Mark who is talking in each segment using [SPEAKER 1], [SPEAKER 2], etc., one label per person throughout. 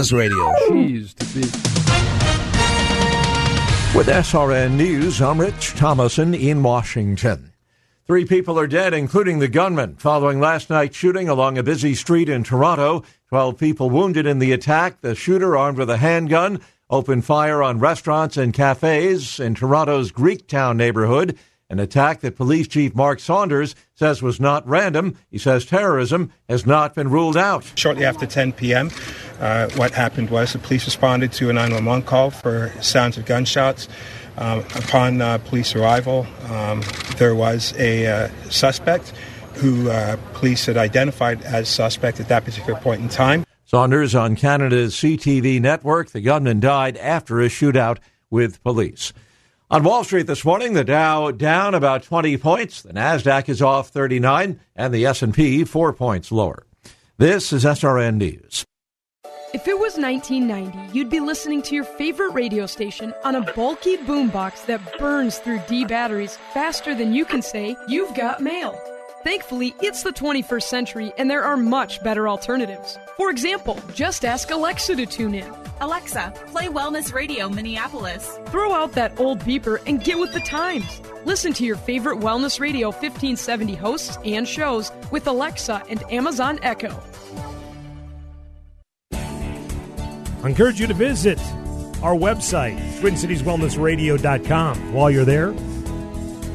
[SPEAKER 1] Radio.
[SPEAKER 2] Cheese to be.
[SPEAKER 1] With SRN News, I'm Rich Thomason in Washington. Three people are dead, including the gunman, following last night's shooting along a busy street in Toronto. Twelve people wounded in the attack. The shooter, armed with a handgun, opened fire on restaurants and cafes in Toronto's Greektown neighborhood. An attack that Police Chief Mark Saunders says was not random. He says terrorism has not been ruled out.
[SPEAKER 3] Shortly after 10 p.m., uh, what happened was the police responded to a 911 call for sounds of gunshots. Um, upon uh, police arrival, um, there was a uh, suspect who uh, police had identified as suspect at that particular point in time.
[SPEAKER 1] Saunders on Canada's CTV network. The gunman died after a shootout with police. On Wall Street this morning, the Dow down about 20 points, the Nasdaq is off 39, and the S&P 4 points lower. This is SRN News.
[SPEAKER 4] If it was 1990, you'd be listening to your favorite radio station on a bulky boombox that burns through D batteries faster than you can say, You've got mail. Thankfully, it's the 21st century and there are much better alternatives. For example, just ask Alexa to tune in.
[SPEAKER 5] Alexa, play Wellness Radio Minneapolis.
[SPEAKER 4] Throw out that old beeper and get with the times. Listen to your favorite Wellness Radio 1570 hosts and shows with Alexa and Amazon Echo.
[SPEAKER 6] I encourage you to visit our website, TwinCitiesWellnessRadio.com. While you're there,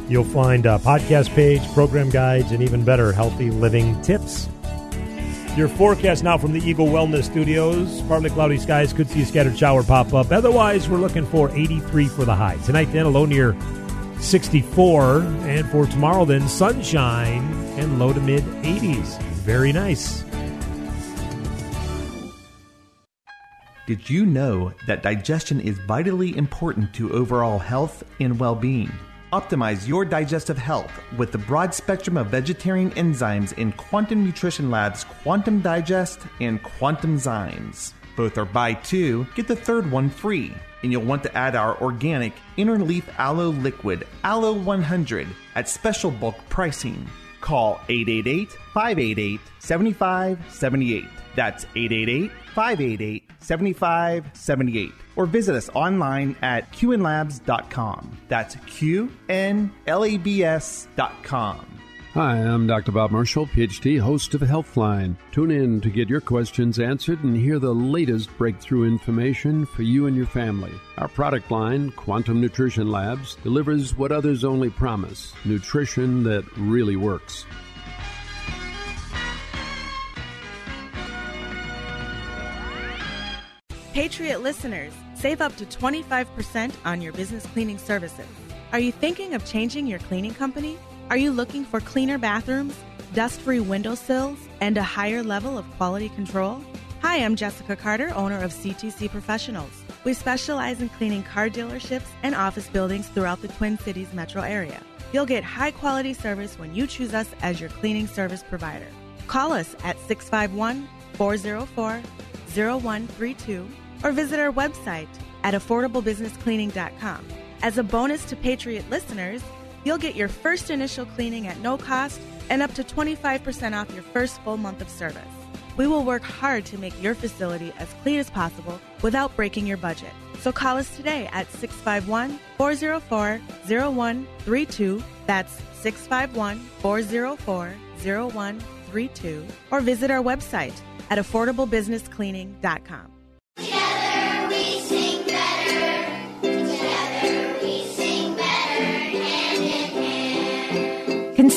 [SPEAKER 6] you'll find a podcast page, program guides, and even better, healthy living tips. Your forecast now from the Eagle Wellness Studios. Partly cloudy skies, could see a scattered shower pop up. Otherwise, we're looking for 83 for the high. Tonight, then, a low near 64. And for tomorrow, then, sunshine and low to mid 80s. Very nice.
[SPEAKER 7] Did you know that digestion is vitally important to overall health and well being? Optimize your digestive health with the broad spectrum of vegetarian enzymes in Quantum Nutrition Lab's Quantum Digest and Quantum Zymes. Both are buy two, get the third one free. And you'll want to add our organic inner leaf aloe liquid, Aloe 100, at special bulk pricing. Call 888 588 7578. That's 888 588 7578. Or visit us online at qnlabs.com. That's QNLABS.com.
[SPEAKER 2] Hi, I'm Dr. Bob Marshall, PhD, host of Healthline. Tune in to get your questions answered and hear the latest breakthrough information for you and your family. Our product line, Quantum Nutrition Labs, delivers what others only promise nutrition that really works.
[SPEAKER 8] Patriot listeners, save up to 25% on your business cleaning services. Are you thinking of changing your cleaning company? Are you looking for cleaner bathrooms, dust free windowsills, and a higher level of quality control? Hi, I'm Jessica Carter, owner of CTC Professionals. We specialize in cleaning car dealerships and office buildings throughout the Twin Cities metro area. You'll get high quality service when you choose us as your cleaning service provider. Call us at 651 404 0132 or visit our website at affordablebusinesscleaning.com. As a bonus to Patriot listeners, you'll get your first initial cleaning at no cost and up to 25% off your first full month of service. We will work hard to make your facility as clean as possible without breaking your budget. So call us today at 651 404 0132. That's 651 404 0132. Or visit our website at affordablebusinesscleaning.com.
[SPEAKER 9] Together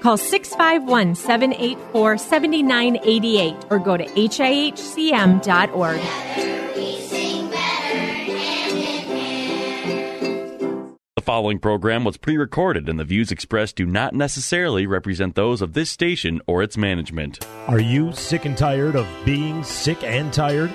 [SPEAKER 10] Call 651 784 7988 or go to HIHCM.org.
[SPEAKER 11] The following program was pre recorded, and the views expressed do not necessarily represent those of this station or its management.
[SPEAKER 6] Are you sick and tired of being sick and tired?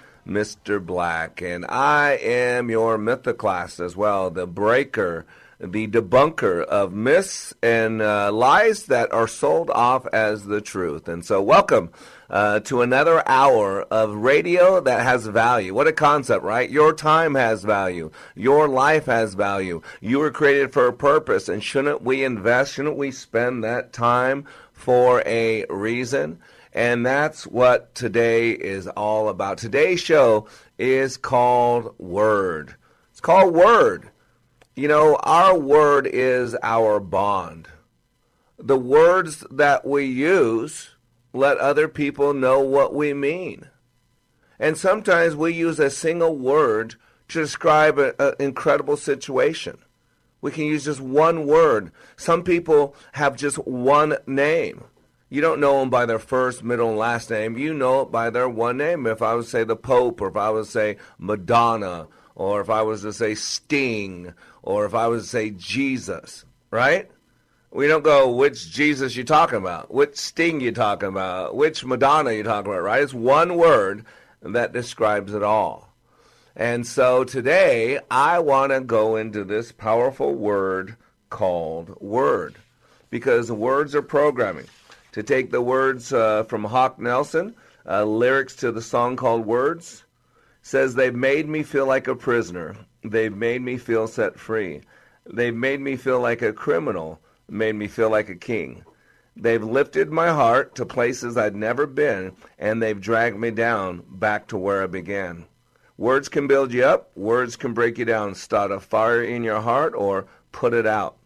[SPEAKER 12] Mr. Black, and I am your mythoclast as well, the breaker, the debunker of myths and uh, lies that are sold off as the truth. And so, welcome uh, to another hour of radio that has value. What a concept, right? Your time has value. Your life has value. You were created for a purpose, and shouldn't we invest? Shouldn't we spend that time for a reason? And that's what today is all about. Today's show is called Word. It's called Word. You know, our word is our bond. The words that we use let other people know what we mean. And sometimes we use a single word to describe an incredible situation. We can use just one word. Some people have just one name. You don't know them by their first, middle, and last name. You know it by their one name. If I would say the Pope, or if I would say Madonna, or if I was to say Sting, or if I was to say Jesus, right? We don't go, which Jesus you talking about? Which Sting you talking about? Which Madonna you talking about, right? It's one word that describes it all. And so today, I want to go into this powerful word called Word. Because words are programming to take the words uh, from Hawk Nelson, uh, lyrics to the song called Words, says, They've made me feel like a prisoner. They've made me feel set free. They've made me feel like a criminal, made me feel like a king. They've lifted my heart to places I'd never been, and they've dragged me down back to where I began. Words can build you up, words can break you down, start a fire in your heart, or put it out.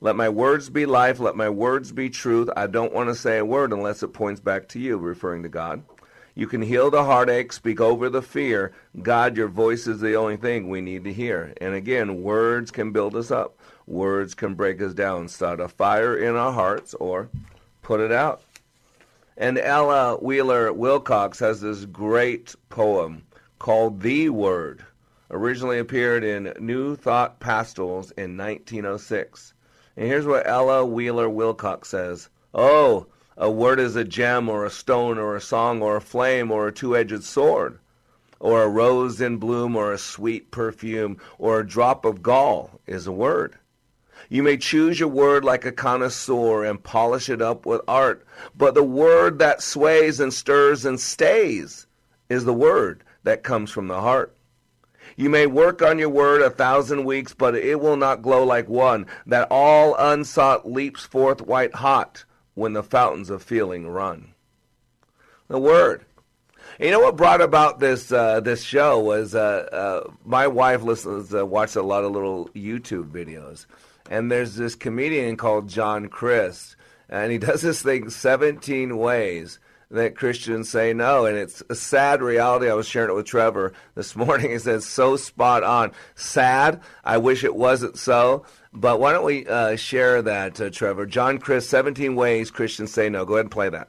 [SPEAKER 12] Let my words be life. Let my words be truth. I don't want to say a word unless it points back to you, referring to God. You can heal the heartache, speak over the fear. God, your voice is the only thing we need to hear. And again, words can build us up. Words can break us down, start a fire in our hearts, or put it out. And Ella Wheeler Wilcox has this great poem called The Word. Originally appeared in New Thought Pastels in 1906. And here's what Ella Wheeler Wilcox says Oh, a word is a gem or a stone or a song or a flame or a two edged sword, or a rose in bloom or a sweet perfume or a drop of gall is a word. You may choose your word like a connoisseur and polish it up with art, but the word that sways and stirs and stays is the word that comes from the heart. You may work on your word a thousand weeks, but it will not glow like one that all unsought leaps forth white hot when the fountains of feeling run. The word. You know what brought about this uh, this show was uh, uh, my wife listens uh, watches a lot of little YouTube videos, and there's this comedian called John Crist, and he does this thing 17 ways that Christians say no. And it's a sad reality. I was sharing it with Trevor this morning. He says, so spot on. Sad. I wish it wasn't so. But why don't we uh, share that, uh, Trevor? John Crist, 17 ways Christians say no. Go ahead and play that.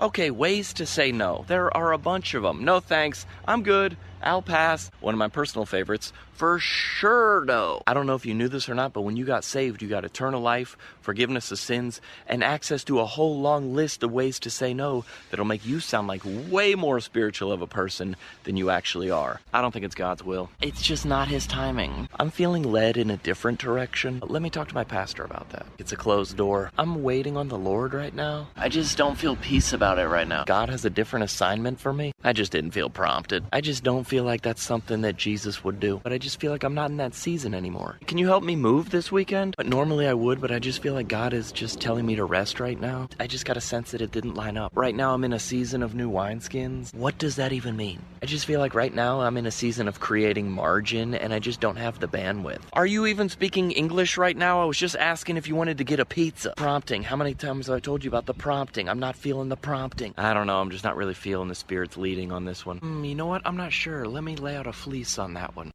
[SPEAKER 13] Okay, ways to say no. There are a bunch of them. No thanks. I'm good.
[SPEAKER 11] I'll pass. One of my personal favorites, for sure no. I don't know if you knew this or not, but when you got saved, you got eternal life, forgiveness of sins, and access to a whole long list of ways to say no that'll make you sound like way more spiritual of a person than you actually are. I don't think it's God's will. It's just not His timing. I'm feeling led in a different direction. Let me talk to my pastor about that. It's a closed door. I'm waiting on the Lord right now. I just don't feel peace about it right now. God has a different assignment for me. I just didn't feel prompted. I just don't feel like that's something that Jesus would do. But I just feel like I'm not in that season anymore. Can you help me move this weekend? But normally I would, but I just feel like God is just telling me to rest right now. I just got a sense that it didn't line up. Right now I'm in a season of new wineskins. What does that even mean? I just feel like right now I'm in a season of creating margin and I just don't have the bandwidth. Are you even speaking English right now? I was just asking if you wanted to get a pizza. Prompting. How many times have I told you about the prompting? I'm not feeling the prompting. I don't know. I'm just not really feeling the Spirit's leading on this one. Hmm, you know what? I'm not sure. Let me lay out a fleece on that one.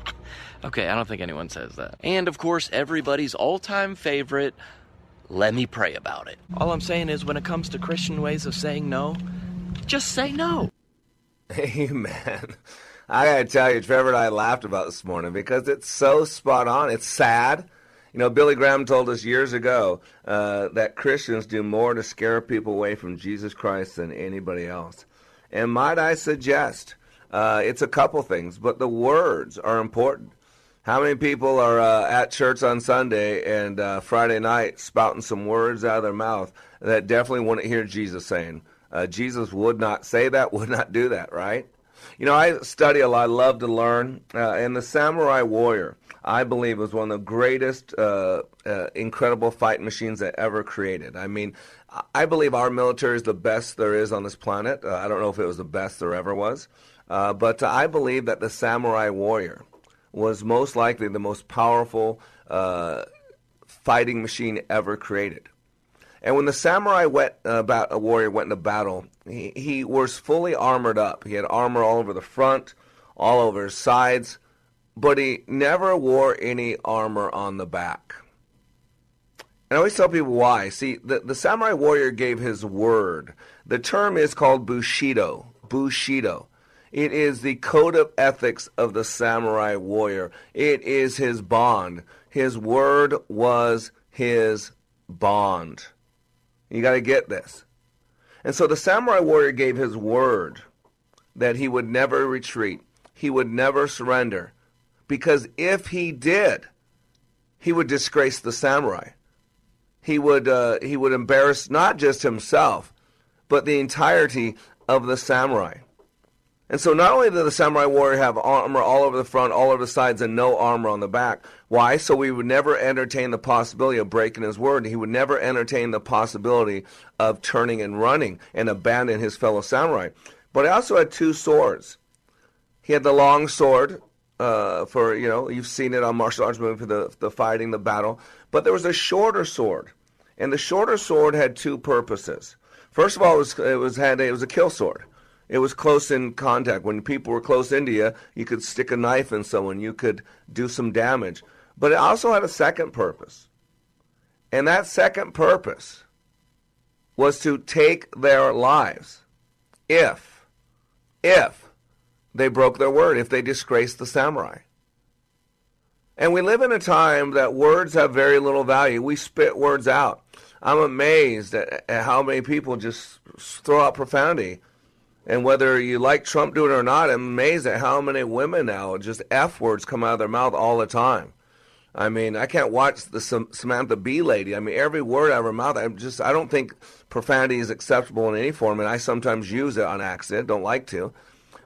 [SPEAKER 11] okay, I don't think anyone says that. And of course, everybody's all time favorite. Let me pray about it. All I'm saying is, when it comes to Christian ways of saying no, just say no.
[SPEAKER 12] Amen. I gotta tell you, Trevor and I laughed about this morning because it's so spot on. It's sad. You know, Billy Graham told us years ago uh, that Christians do more to scare people away from Jesus Christ than anybody else. And might I suggest, uh, it's a couple things, but the words are important. How many people are uh, at church on Sunday and uh, Friday night spouting some words out of their mouth that definitely wouldn't hear Jesus saying? Uh, Jesus would not say that, would not do that, right? You know, I study a lot, I love to learn, uh, and the samurai warrior, I believe, was one of the greatest, uh, uh, incredible fight machines that ever created. I mean, I believe our military is the best there is on this planet. Uh, I don't know if it was the best there ever was, uh, but I believe that the samurai warrior was most likely the most powerful uh, fighting machine ever created. And when the samurai went about a warrior went into battle, he, he was fully armored up. He had armor all over the front, all over his sides, but he never wore any armor on the back. And I always tell people why. See, the, the samurai warrior gave his word. The term is called bushido. Bushido. It is the code of ethics of the samurai warrior. It is his bond. His word was his bond. You got to get this. And so the samurai warrior gave his word that he would never retreat, he would never surrender, because if he did, he would disgrace the samurai. He would uh, he would embarrass not just himself, but the entirety of the samurai. And so not only did the samurai warrior have armor all over the front, all over the sides, and no armor on the back. Why? So we would never entertain the possibility of breaking his word. He would never entertain the possibility of turning and running and abandon his fellow samurai. But he also had two swords. He had the long sword uh, for, you know, you've seen it on martial arts movie for the, the fighting, the battle. But there was a shorter sword. And the shorter sword had two purposes. First of all, it was, it was, had, it was a kill sword. It was close in contact. When people were close into you, you could stick a knife in someone, you could do some damage. But it also had a second purpose. And that second purpose was to take their lives if, if they broke their word, if they disgraced the samurai. And we live in a time that words have very little value. We spit words out. I'm amazed at, at how many people just throw out profanity and whether you like Trump doing it or not, I'm amazed at how many women now just F words come out of their mouth all the time. I mean, I can't watch the Samantha Bee lady. I mean, every word out of her mouth, I'm just, I don't think profanity is acceptable in any form, and I sometimes use it on accident, don't like to.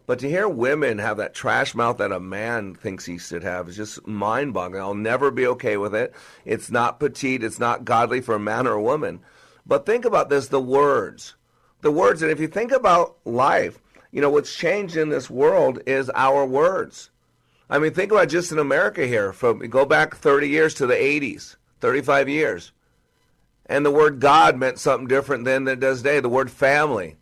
[SPEAKER 12] But to hear women have that trash mouth that a man thinks he should have is just mind boggling. I'll never be okay with it. It's not petite, it's not godly for a man or a woman. But think about this the words the words. And if you think about life, you know, what's changed in this world is our words. I mean, think about just in America here, from go back 30 years to the 80s, 35 years. And the word God meant something different then than it does today. The word family.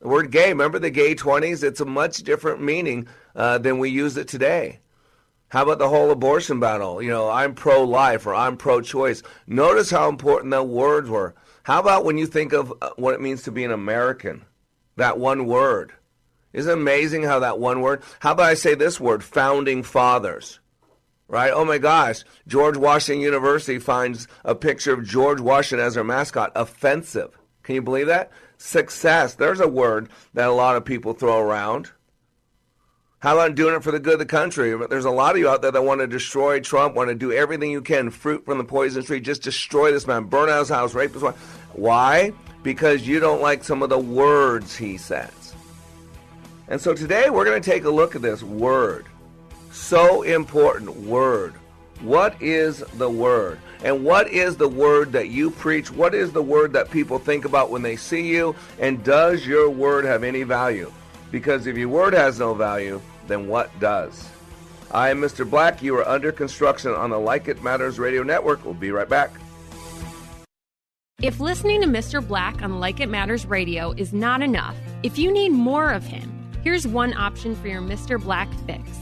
[SPEAKER 12] The word gay, remember the gay 20s? It's a much different meaning uh, than we use it today. How about the whole abortion battle? You know, I'm pro life or I'm pro choice. Notice how important the words were. How about when you think of uh, what it means to be an American? That one word. Isn't it amazing how that one word? How about I say this word, founding fathers? Right? Oh my gosh. George Washington University finds a picture of George Washington as their mascot offensive. Can you believe that? Success. There's a word that a lot of people throw around. How about doing it for the good of the country? But There's a lot of you out there that want to destroy Trump, want to do everything you can, fruit from the poison tree, just destroy this man, burn out his house, rape his wife. Why? Because you don't like some of the words he says. And so today we're going to take a look at this word. So important word. What is the word? And what is the word that you preach? What is the word that people think about when they see you? And does your word have any value? Because if your word has no value, then what does? I am Mr. Black. You are under construction on the Like It Matters radio network. We'll be right back.
[SPEAKER 10] If listening to Mr. Black on Like It Matters Radio is not enough, if you need more of him, here's one option for your Mr. Black fix.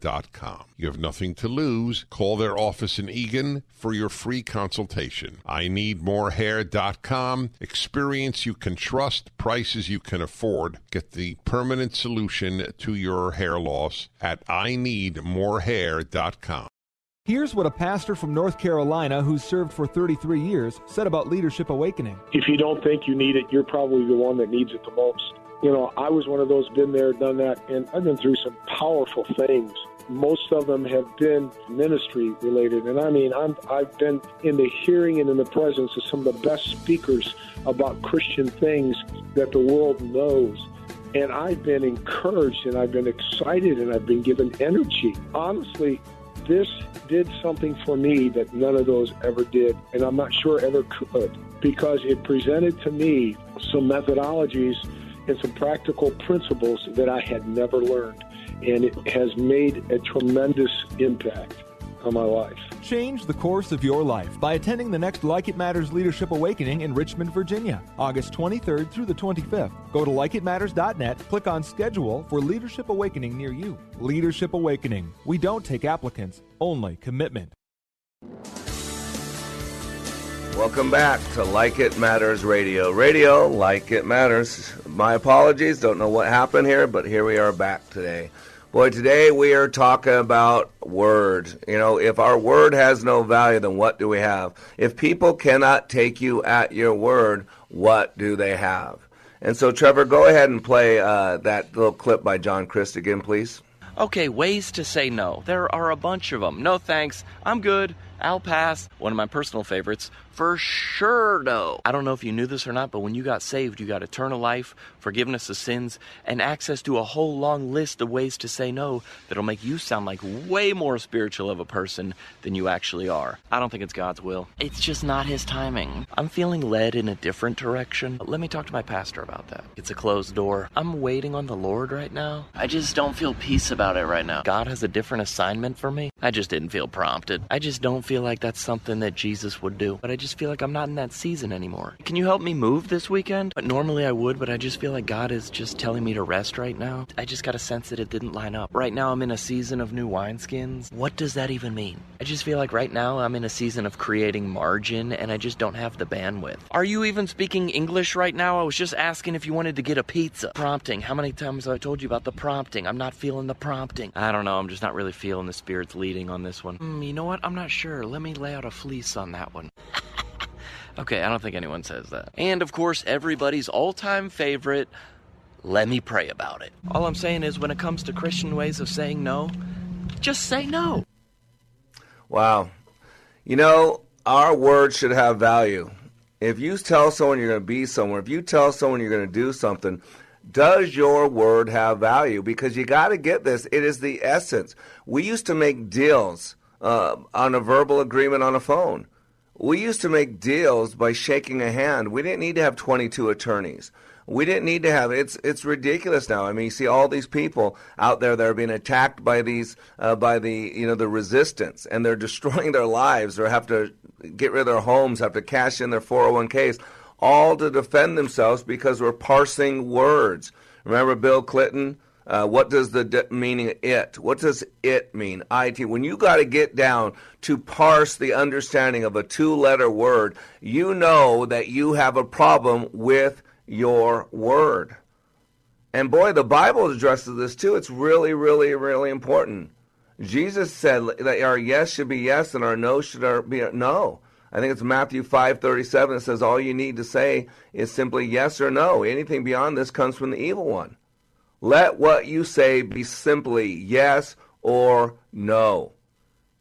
[SPEAKER 14] You have nothing to lose. Call their office in Eagan for your free consultation. I IneedMoreHair.com. Experience you can trust, prices you can afford. Get the permanent solution to your hair loss at I IneedMoreHair.com.
[SPEAKER 15] Here's what a pastor from North Carolina who's served for 33 years said about Leadership Awakening.
[SPEAKER 16] If you don't think you need it, you're probably the one that needs it the most. You know, I was one of those, been there, done that, and I've been through some powerful things. Most of them have been ministry related, and I mean, I'm, I've been in the hearing and in the presence of some of the best speakers about Christian things that the world knows. And I've been encouraged, and I've been excited, and I've been given energy. Honestly, this did something for me that none of those ever did, and I'm not sure ever could, because it presented to me some methodologies and some practical principles that I had never learned. And it has made a tremendous impact on my life.
[SPEAKER 15] Change the course of your life by attending the next Like It Matters Leadership Awakening in Richmond, Virginia, August 23rd through the 25th. Go to likeitmatters.net, click on schedule for Leadership Awakening near you. Leadership Awakening. We don't take applicants, only commitment.
[SPEAKER 12] Welcome back to Like It Matters Radio. Radio, like it matters. My apologies, don't know what happened here, but here we are back today. Boy, today we are talking about word. You know, if our word has no value, then what do we have? If people cannot take you at your word, what do they have? And so, Trevor, go ahead and play uh, that little clip by John Crist again, please.
[SPEAKER 11] Okay, ways to say no. There are a bunch of them. No thanks. I'm good. I'll pass. One of my personal favorites. For sure, no. I don't know if you knew this or not, but when you got saved, you got eternal life, forgiveness of sins, and access to a whole long list of ways to say no that'll make you sound like way more spiritual of a person than you actually are. I don't think it's God's will. It's just not His timing. I'm feeling led in a different direction. Let me talk to my pastor about that. It's a closed door. I'm waiting on the Lord right now. I just don't feel peace about it right now. God has a different assignment for me. I just didn't feel prompted. I just don't feel like that's something that Jesus would do. But I just feel like I'm not in that season anymore. Can you help me move this weekend? But normally I would, but I just feel like God is just telling me to rest right now. I just got a sense that it didn't line up. Right now I'm in a season of new wineskins. What does that even mean? I just feel like right now I'm in a season of creating margin and I just don't have the bandwidth. Are you even speaking English right now? I was just asking if you wanted to get a pizza. Prompting. How many times have I told you about the prompting? I'm not feeling the prompting. I don't know. I'm just not really feeling the spirits leading on this one. Hmm, you know what? I'm not sure. Let me lay out a fleece on that one. okay, I don't think anyone says that. And of course, everybody's all time favorite. Let me pray about it. All I'm saying is, when it comes to Christian ways of saying no, just say no.
[SPEAKER 12] Wow. You know, our word should have value. If you tell someone you're going to be somewhere, if you tell someone you're going to do something, does your word have value? Because you got to get this. It is the essence. We used to make deals uh, on a verbal agreement on a phone. We used to make deals by shaking a hand. We didn't need to have 22 attorneys. We didn't need to have it's it's ridiculous now. I mean, you see all these people out there that are being attacked by these uh, by the you know the resistance, and they're destroying their lives, or have to get rid of their homes, have to cash in their 401ks, all to defend themselves because we're parsing words. Remember Bill Clinton? Uh, what does the de- meaning it? What does it mean? It. When you got to get down to parse the understanding of a two-letter word, you know that you have a problem with your word. And boy, the Bible addresses this too. It's really, really, really important. Jesus said that our yes should be yes and our no should be no. I think it's Matthew 5:37 that says all you need to say is simply yes or no. Anything beyond this comes from the evil one. Let what you say be simply yes or no.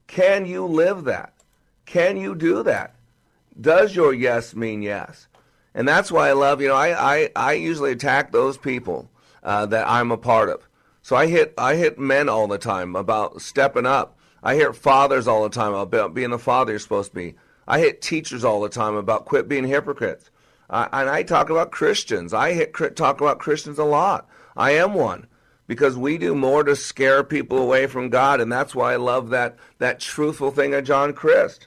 [SPEAKER 12] Can you live that? Can you do that? Does your yes mean yes? And that's why I love, you know, I, I, I usually attack those people uh, that I'm a part of. So I hit I hit men all the time about stepping up. I hit fathers all the time about being the father you're supposed to be. I hit teachers all the time about quit being hypocrites. Uh, and I talk about Christians. I hit talk about Christians a lot. I am one because we do more to scare people away from God, and that's why I love that that truthful thing of John Crist.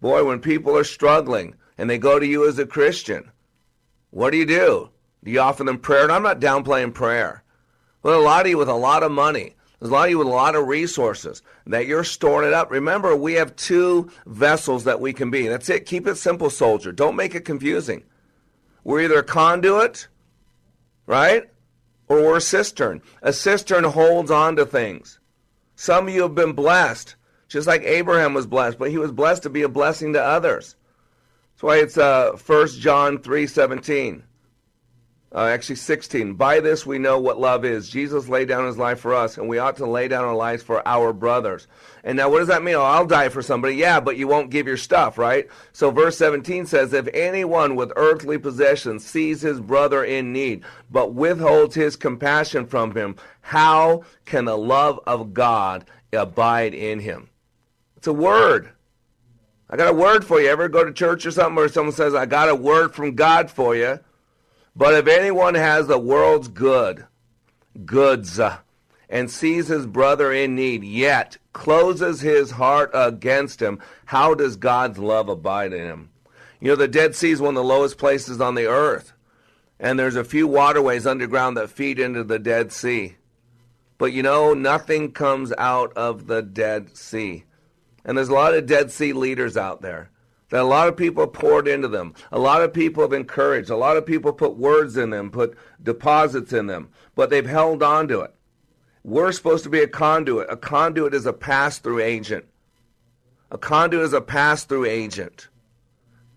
[SPEAKER 12] Boy, when people are struggling and they go to you as a Christian, what do you do? Do you offer them prayer? And I'm not downplaying prayer. Well, a lot of you with a lot of money. There's a lot of you with a lot of resources that you're storing it up. Remember, we have two vessels that we can be. That's it. Keep it simple, soldier. Don't make it confusing. We're either a conduit, right? Or a cistern. A cistern holds on to things. Some of you have been blessed, just like Abraham was blessed, but he was blessed to be a blessing to others. That's why it's uh, 1 John 3.17. Uh, actually, 16. By this we know what love is. Jesus laid down his life for us, and we ought to lay down our lives for our brothers. And now, what does that mean? Oh, I'll die for somebody. Yeah, but you won't give your stuff, right? So, verse 17 says, If anyone with earthly possessions sees his brother in need, but withholds his compassion from him, how can the love of God abide in him? It's a word. I got a word for you. Ever go to church or something where someone says, I got a word from God for you? But if anyone has the world's good, goods, uh, and sees his brother in need, yet closes his heart against him, how does God's love abide in him? You know, the Dead Sea is one of the lowest places on the earth. And there's a few waterways underground that feed into the Dead Sea. But you know, nothing comes out of the Dead Sea. And there's a lot of Dead Sea leaders out there that a lot of people poured into them. A lot of people have encouraged. A lot of people put words in them, put deposits in them, but they've held on to it. We're supposed to be a conduit. A conduit is a pass through agent. A conduit is a pass through agent.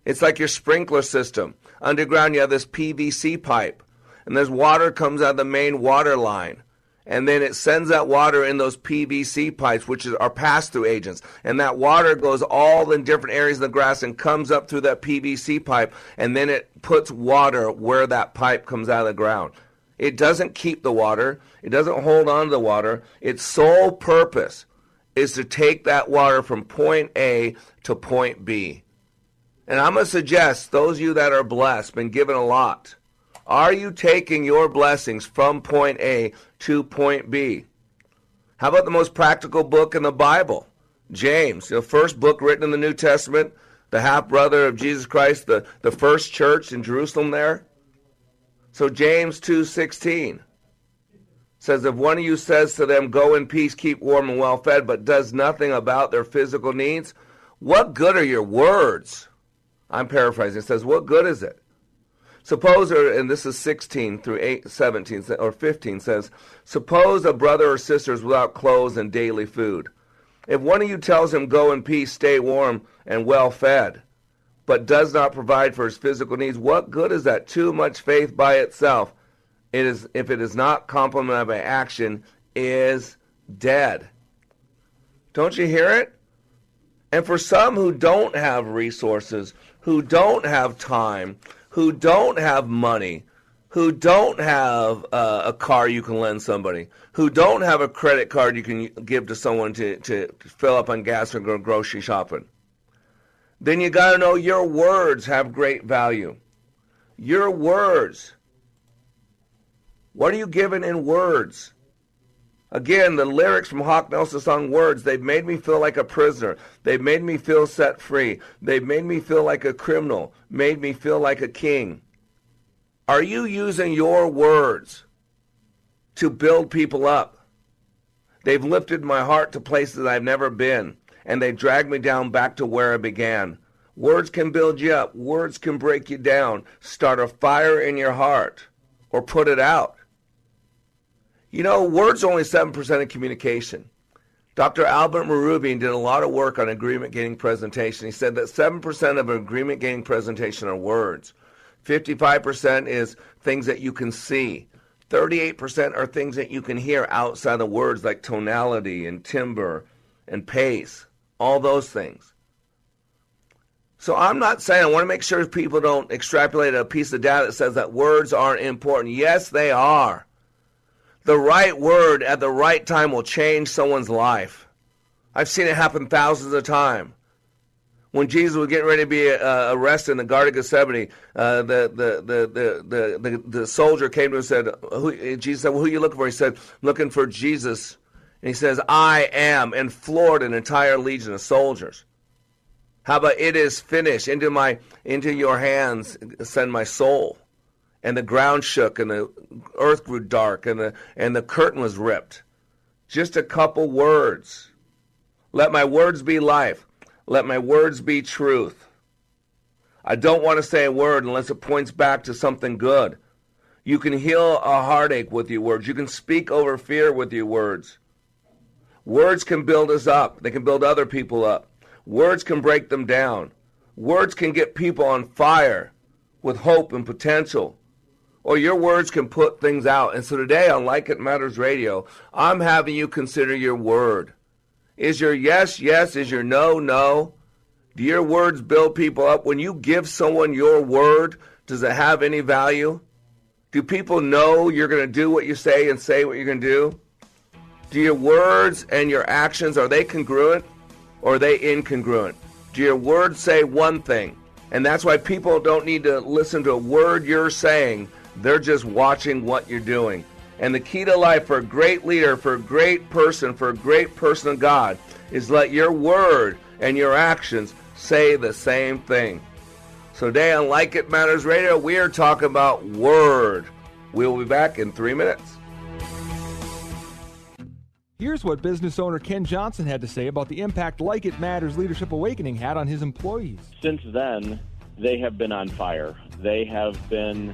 [SPEAKER 12] It's like your sprinkler system. Underground, you have this PVC pipe, and there's water comes out of the main water line and then it sends that water in those PVC pipes, which are pass through agents. And that water goes all in different areas of the grass and comes up through that PVC pipe, and then it puts water where that pipe comes out of the ground. It doesn't keep the water, it doesn't hold on to the water. Its sole purpose is to take that water from point A to point B. And I'm going to suggest those of you that are blessed, been given a lot, are you taking your blessings from point A to point B? How about the most practical book in the Bible? James, the first book written in the New Testament, the half brother of Jesus Christ, the, the first church in Jerusalem there. So James 2:16 says if one of you says to them go in peace keep warm and well fed but does nothing about their physical needs, what good are your words? I'm paraphrasing. It says what good is it? Suppose, and this is 16 through 8, 17 or 15 says, suppose a brother or sister is without clothes and daily food. If one of you tells him, Go in peace, stay warm and well fed, but does not provide for his physical needs, what good is that? Too much faith by itself, it is, if it is not complemented by action, is dead. Don't you hear it? And for some who don't have resources, who don't have time, who don't have money, who don't have uh, a car you can lend somebody, who don't have a credit card you can give to someone to, to fill up on gas or go grocery shopping, then you got to know your words have great value. Your words. What are you giving in words? Again, the lyrics from Hawk Nelson's song Words, they've made me feel like a prisoner. They've made me feel set free. They've made me feel like a criminal, made me feel like a king. Are you using your words to build people up? They've lifted my heart to places I've never been, and they dragged me down back to where I began. Words can build you up, words can break you down, start a fire in your heart, or put it out. You know, words are only 7% of communication. Dr. Albert Mehrabian did a lot of work on agreement gaining presentation. He said that 7% of agreement gaining presentation are words. 55% is things that you can see. 38% are things that you can hear outside of words like tonality and timbre and pace, all those things. So I'm not saying I want to make sure people don't extrapolate a piece of data that says that words aren't important. Yes, they are. The right word at the right time will change someone's life. I've seen it happen thousands of times. When Jesus was getting ready to be uh, arrested in the Garden of Gethsemane, uh, the, the, the, the, the, the, soldier came to him and said, who, Jesus said, well, who are you looking for? He said, looking for Jesus. And he says, I am, and floored an entire legion of soldiers. How about it is finished? Into my into your hands send my soul. And the ground shook and the earth grew dark and the and the curtain was ripped. Just a couple words. Let my words be life. Let my words be truth. I don't want to say a word unless it points back to something good. You can heal a heartache with your words. You can speak over fear with your words. Words can build us up. They can build other people up. Words can break them down. Words can get people on fire with hope and potential. Or your words can put things out. And so today on Like It Matters Radio, I'm having you consider your word. Is your yes, yes? Is your no, no? Do your words build people up? When you give someone your word, does it have any value? Do people know you're going to do what you say and say what you're going to do? Do your words and your actions, are they congruent or are they incongruent? Do your words say one thing? And that's why people don't need to listen to a word you're saying. They're just watching what you're doing. And the key to life for a great leader, for a great person, for a great person of God is let your word and your actions say the same thing. So today on Like It Matters Radio, we are talking about word. We'll be back in three minutes.
[SPEAKER 15] Here's what business owner Ken Johnson had to say about the impact Like It Matters Leadership Awakening had on his employees.
[SPEAKER 17] Since then, they have been on fire. They have been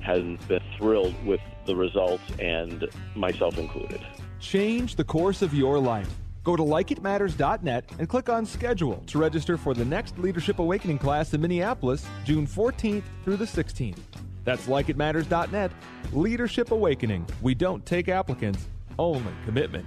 [SPEAKER 17] has been thrilled with the results, and myself included.
[SPEAKER 15] Change the course of your life. Go to likeitmatters.net and click on schedule to register for the next Leadership Awakening class in Minneapolis, June 14th through the 16th. That's likeitmatters.net. Leadership Awakening. We don't take applicants, only commitment.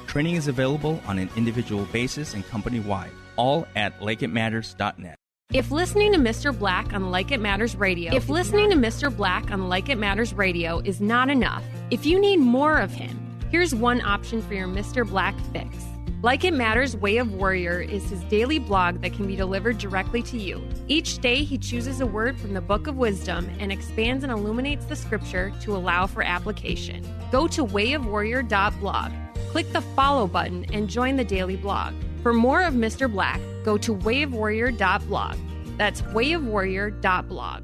[SPEAKER 18] Training is available on an individual basis and company wide, all at likeitmatters.net.
[SPEAKER 10] If listening to Mr. Black on Like It Matters Radio, if listening to Mr. Black on Like It Matters Radio is not enough, if you need more of him, here's one option for your Mr. Black fix. Like It Matters Way of Warrior is his daily blog that can be delivered directly to you. Each day, he chooses a word from the Book of Wisdom and expands and illuminates the scripture to allow for application. Go to wayofwarrior.blog, click the follow button, and join the daily blog. For more of Mr. Black, go to wayofwarrior.blog. That's wayofwarrior.blog.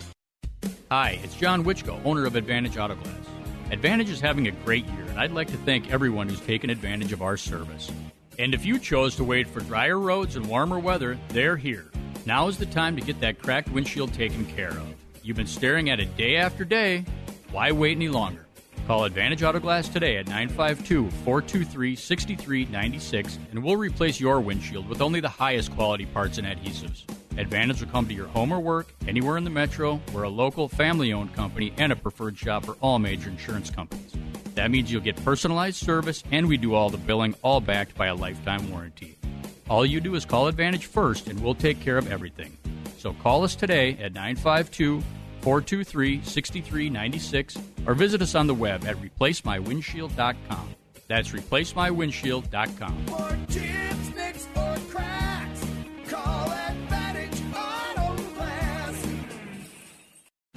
[SPEAKER 19] Hi, it's John Wichko, owner of Advantage Auto Glass. Advantage is having a great year, and I'd like to thank everyone who's taken advantage of our service. And if you chose to wait for drier roads and warmer weather, they're here. Now is the time to get that cracked windshield taken care of. You've been staring at it day after day. Why wait any longer? Call Advantage Auto Glass today at 952 423 6396 and we'll replace your windshield with only the highest quality parts and adhesives. Advantage will come to your home or work, anywhere in the metro. We're a local, family owned company and a preferred shop for all major insurance companies. That means you'll get personalized service, and we do all the billing, all backed by a lifetime warranty. All you do is call Advantage first, and we'll take care of everything. So call us today at 952 423 6396 or visit us on the web at replacemywindshield.com. That's replacemywindshield.com.
[SPEAKER 20] For chips,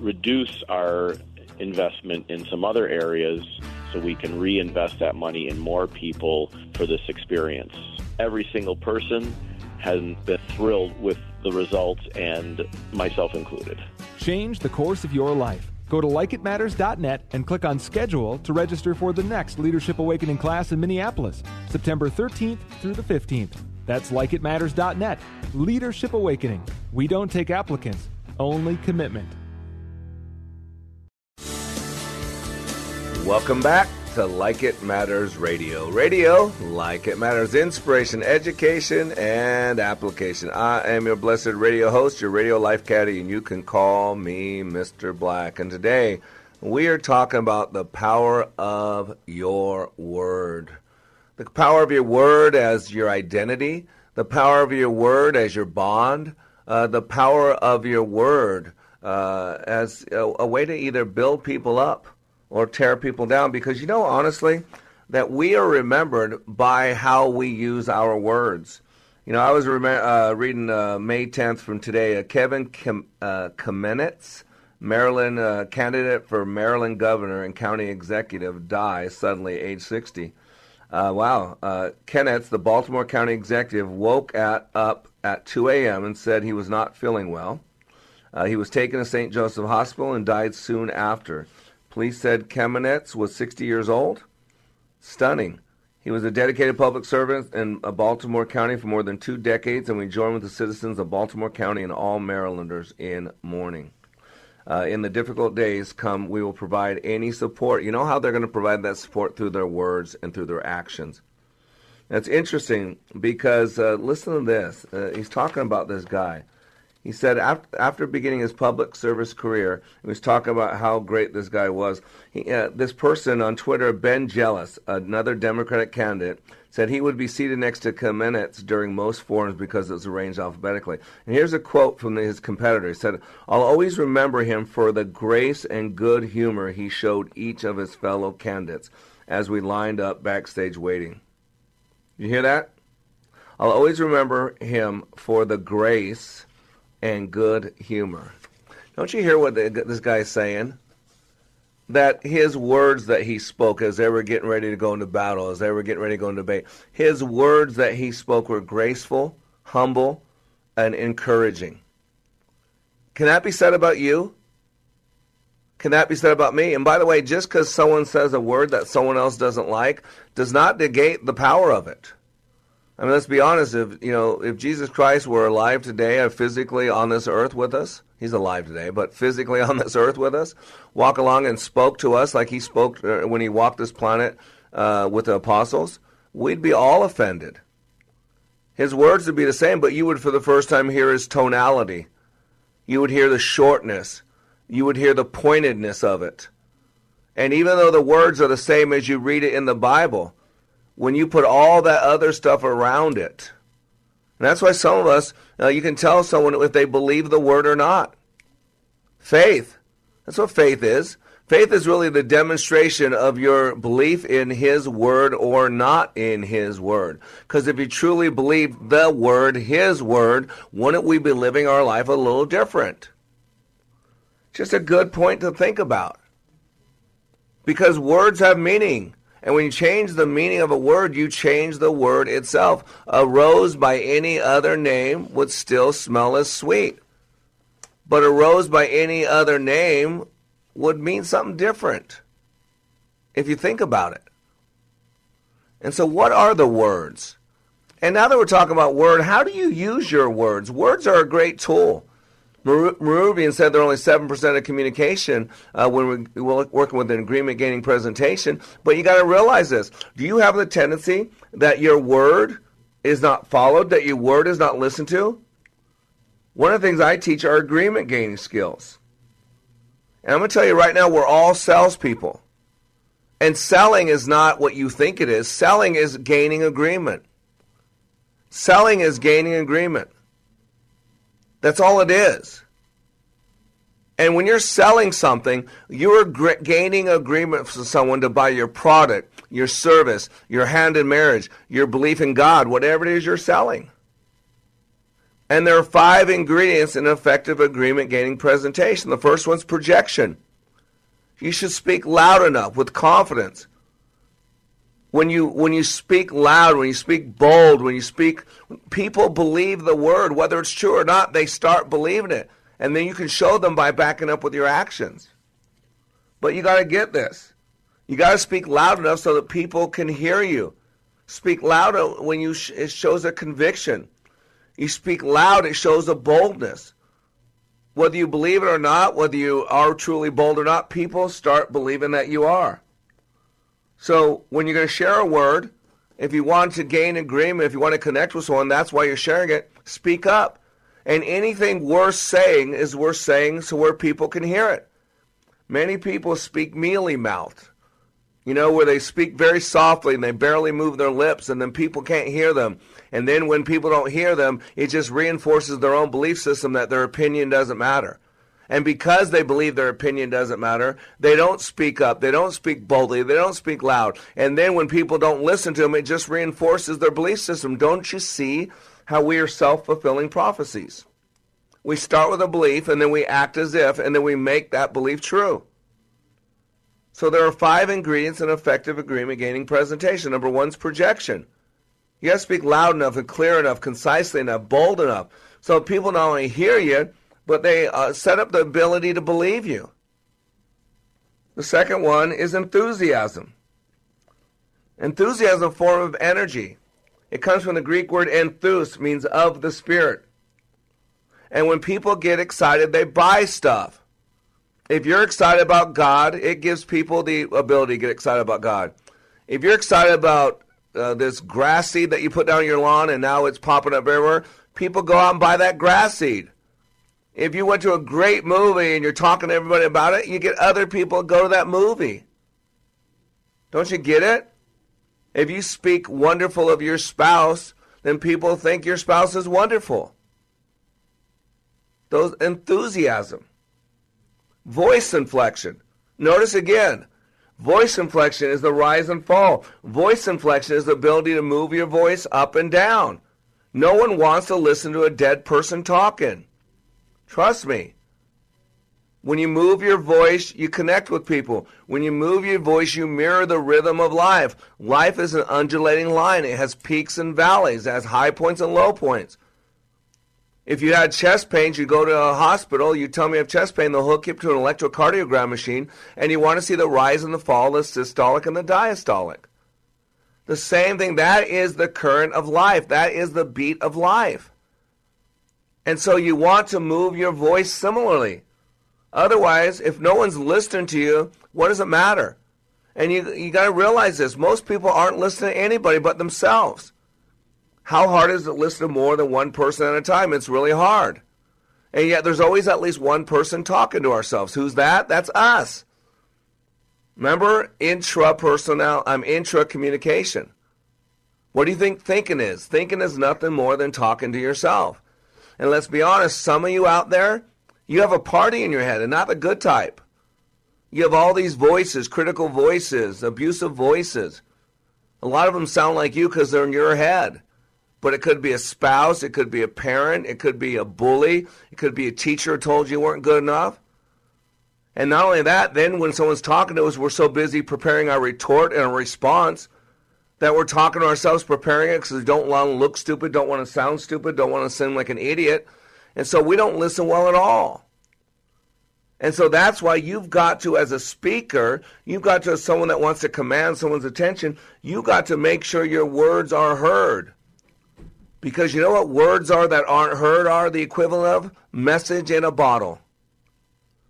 [SPEAKER 17] reduce our investment in some other areas so we can reinvest that money in more people for this experience. Every single person has been thrilled with the results, and myself included.
[SPEAKER 15] Change the course of your life. Go to likeitmatters.net and click on schedule to register for the next Leadership Awakening class in Minneapolis, September 13th through the 15th. That's likeitmatters.net. Leadership Awakening. We don't take applicants, only commitment.
[SPEAKER 12] Welcome back to Like It Matters Radio. Radio, like it matters, inspiration, education, and application. I am your blessed radio host, your radio life caddy, and you can call me Mr. Black. And today we are talking about the power of your word. The power of your word as your identity, the power of your word as your bond, uh, the power of your word uh, as a, a way to either build people up or tear people down because you know honestly that we are remembered by how we use our words you know i was rem- uh, reading uh, may 10th from today uh, kevin Kim- uh, kamenetz maryland uh, candidate for maryland governor and county executive dies suddenly age 60 Uh, wow. Uh, Kenneth, the Baltimore County executive, woke at, up at 2 a.m. and said he was not feeling well. He was taken to St. Joseph Hospital and died soon after. Police said Kamenetz was 60 years old. Stunning. He was a dedicated public servant in uh, Baltimore County for more than two decades, and we join with the citizens of Baltimore County and all Marylanders in mourning. Uh, in the difficult days come, we will provide any support. You know how they're going to provide that support through their words and through their actions. That's interesting because uh, listen to this. Uh, he's talking about this guy. He said after, after beginning his public service career, he was talking about how great this guy was. He, uh, this person on Twitter, Ben Jealous, another Democratic candidate, said he would be seated next to Kamenetz during most forums because it was arranged alphabetically. And here's a quote from his competitor. He said, I'll always remember him for the grace and good humor he showed each of his fellow candidates as we lined up backstage waiting. You hear that? I'll always remember him for the grace and good humor. Don't you hear what this guy's saying? That his words that he spoke as they were getting ready to go into battle, as they were getting ready to go into debate, his words that he spoke were graceful, humble, and encouraging. Can that be said about you? Can that be said about me? And by the way, just because someone says a word that someone else doesn't like does not negate the power of it. I mean, let's be honest. If you know, if Jesus Christ were alive today, physically on this earth with us, he's alive today, but physically on this earth with us, walk along and spoke to us like he spoke uh, when he walked this planet uh, with the apostles, we'd be all offended. His words would be the same, but you would, for the first time, hear his tonality. You would hear the shortness. You would hear the pointedness of it. And even though the words are the same as you read it in the Bible, when you put all that other stuff around it. And that's why some of us, uh, you can tell someone if they believe the word or not. Faith. That's what faith is. Faith is really the demonstration of your belief in His Word or not in His Word. Because if you truly believe the Word, His Word, wouldn't we be living our life a little different? Just a good point to think about. Because words have meaning. And when you change the meaning of a word, you change the word itself. A rose by any other name would still smell as sweet. But a rose by any other name would mean something different if you think about it. And so, what are the words? And now that we're talking about word, how do you use your words? Words are a great tool. Mehrabian said they're only 7% of communication uh, when we're working with an agreement gaining presentation. But you got to realize this. Do you have the tendency that your word is not followed, that your word is not listened to? One of the things I teach are agreement gaining skills. And I'm going to tell you right now, we're all salespeople. And selling is not what you think it is. Selling is gaining agreement. Selling is gaining agreement. That's all it is. And when you're selling something, you're gr- gaining agreement from someone to buy your product, your service, your hand in marriage, your belief in God, whatever it is you're selling. And there are five ingredients in effective agreement gaining presentation. The first one's projection. You should speak loud enough with confidence. When you when you speak loud, when you speak bold, when you speak people believe the word whether it's true or not, they start believing it. And then you can show them by backing up with your actions. But you got to get this. You got to speak loud enough so that people can hear you. Speak louder when you sh- it shows a conviction. You speak loud, it shows a boldness. Whether you believe it or not, whether you are truly bold or not, people start believing that you are. So when you're going to share a word, if you want to gain agreement, if you want to connect with someone, that's why you're sharing it. Speak up. And anything worth saying is worth saying so where people can hear it. Many people speak mealy mouthed, you know, where they speak very softly and they barely move their lips, and then people can't hear them. And then when people don't hear them, it just reinforces their own belief system that their opinion doesn't matter. And because they believe their opinion doesn't matter, they don't speak up. They don't speak boldly. They don't speak loud. And then when people don't listen to them, it just reinforces their belief system. Don't you see how we are self fulfilling prophecies? We start with a belief and then we act as if and then we make that belief true. So there are five ingredients in effective agreement gaining presentation. Number one's projection. You got to speak loud enough and clear enough, concisely enough, bold enough, so people not only hear you, but they uh, set up the ability to believe you. The second one is enthusiasm. Enthusiasm is a form of energy. It comes from the Greek word enthus, means of the spirit. And when people get excited, they buy stuff. If you're excited about God, it gives people the ability to get excited about God. If you're excited about uh, this grass seed that you put down your lawn and now it's popping up everywhere, people go out and buy that grass seed. If you went to a great movie and you're talking to everybody about it, you get other people to go to that movie. Don't you get it? If you speak wonderful of your spouse, then people think your spouse is wonderful. Those enthusiasm. Voice inflection. Notice again, voice inflection is the rise and fall. Voice inflection is the ability to move your voice up and down. No one wants to listen to a dead person talking. Trust me. When you move your voice, you connect with people. When you move your voice, you mirror the rhythm of life. Life is an undulating line. It has peaks and valleys, it has high points and low points. If you had chest pains, you go to a hospital, you tell me you have chest pain, they'll hook you up to an electrocardiogram machine, and you want to see the rise and the fall, the systolic and the diastolic. The same thing, that is the current of life. That is the beat of life. And so you want to move your voice similarly. Otherwise, if no one's listening to you, what does it matter? And you, you got to realize this most people aren't listening to anybody but themselves. How hard is it to listen to more than one person at a time? It's really hard. And yet there's always at least one person talking to ourselves. Who's that? That's us. Remember intrapersonal I'm intra communication. What do you think thinking is? Thinking is nothing more than talking to yourself. And let's be honest, some of you out there, you have a party in your head and not the good type. You have all these voices, critical voices, abusive voices. A lot of them sound like you because they're in your head but it could be a spouse, it could be a parent, it could be a bully, it could be a teacher who told you you weren't good enough. And not only that, then when someone's talking to us, we're so busy preparing our retort and a response that we're talking to ourselves, preparing it because we don't want to look stupid, don't want to sound stupid, don't want to seem like an idiot. And so we don't listen well at all. And so that's why you've got to, as a speaker, you've got to, as someone that wants to command someone's attention, you've got to make sure your words are heard. Because you know what words are that aren't heard are the equivalent of message in a bottle.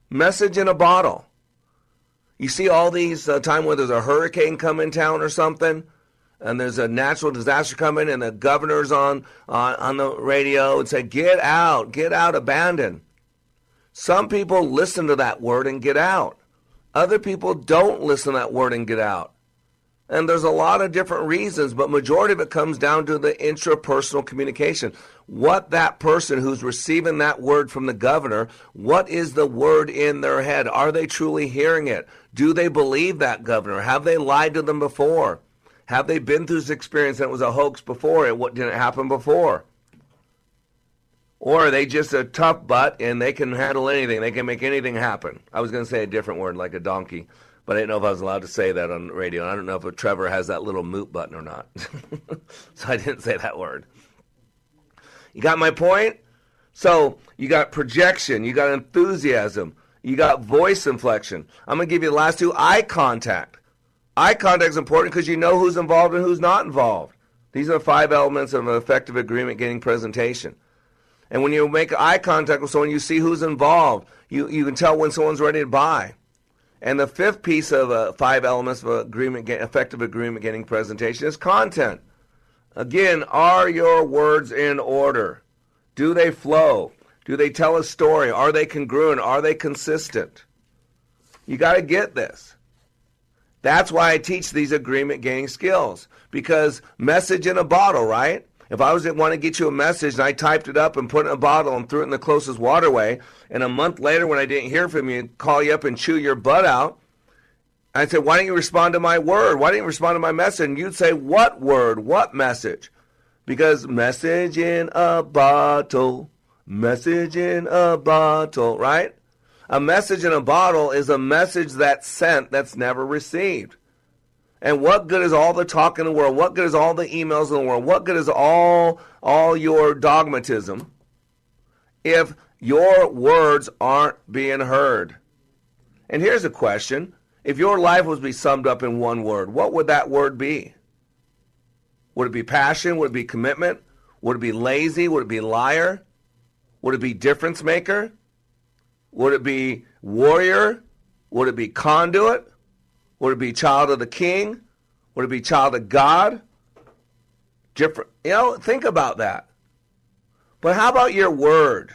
[SPEAKER 12] Message in a bottle. You see all these uh, time where there's a hurricane coming town or something, and there's a natural disaster coming, and the governor's on on, on the radio and say, "Get out, get out, abandon." Some people listen to that word and get out. Other people don't listen to that word and get out. And there's a lot of different reasons, but majority of it comes down to the intrapersonal communication. What that person who's receiving that word from the governor, what is the word in their head? Are they truly hearing it? Do they believe that governor? Have they lied to them before? Have they been through this experience and it was a hoax before? It what didn't happen before? Or are they just a tough butt and they can handle anything? They can make anything happen. I was going to say a different word like a donkey. But I didn't know if I was allowed to say that on radio. I don't know if Trevor has that little mute button or not. so I didn't say that word. You got my point? So you got projection, you got enthusiasm, you got voice inflection. I'm going to give you the last two eye contact. Eye contact is important because you know who's involved and who's not involved. These are the five elements of an effective agreement getting presentation. And when you make eye contact with someone, you see who's involved. You, you can tell when someone's ready to buy. And the fifth piece of uh, five elements of agreement, effective agreement getting presentation is content. Again, are your words in order? Do they flow? Do they tell a story? Are they congruent? Are they consistent? You got to get this. That's why I teach these agreement gaining skills because message in a bottle, right? If I was want to get you a message and I typed it up and put it in a bottle and threw it in the closest waterway, and a month later when I didn't hear from you, call you up and chew your butt out, I'd say, Why didn't you respond to my word? Why didn't you respond to my message? And you'd say, What word? What message? Because message in a bottle, message in a bottle, right? A message in a bottle is a message that's sent that's never received. And what good is all the talk in the world? What good is all the emails in the world? What good is all all your dogmatism if your words aren't being heard? And here's a question. If your life was to be summed up in one word, what would that word be? Would it be passion? Would it be commitment? Would it be lazy? Would it be liar? Would it be difference maker? Would it be warrior? Would it be conduit? Would it be child of the king? Would it be child of God? Different, you know, think about that. But how about your word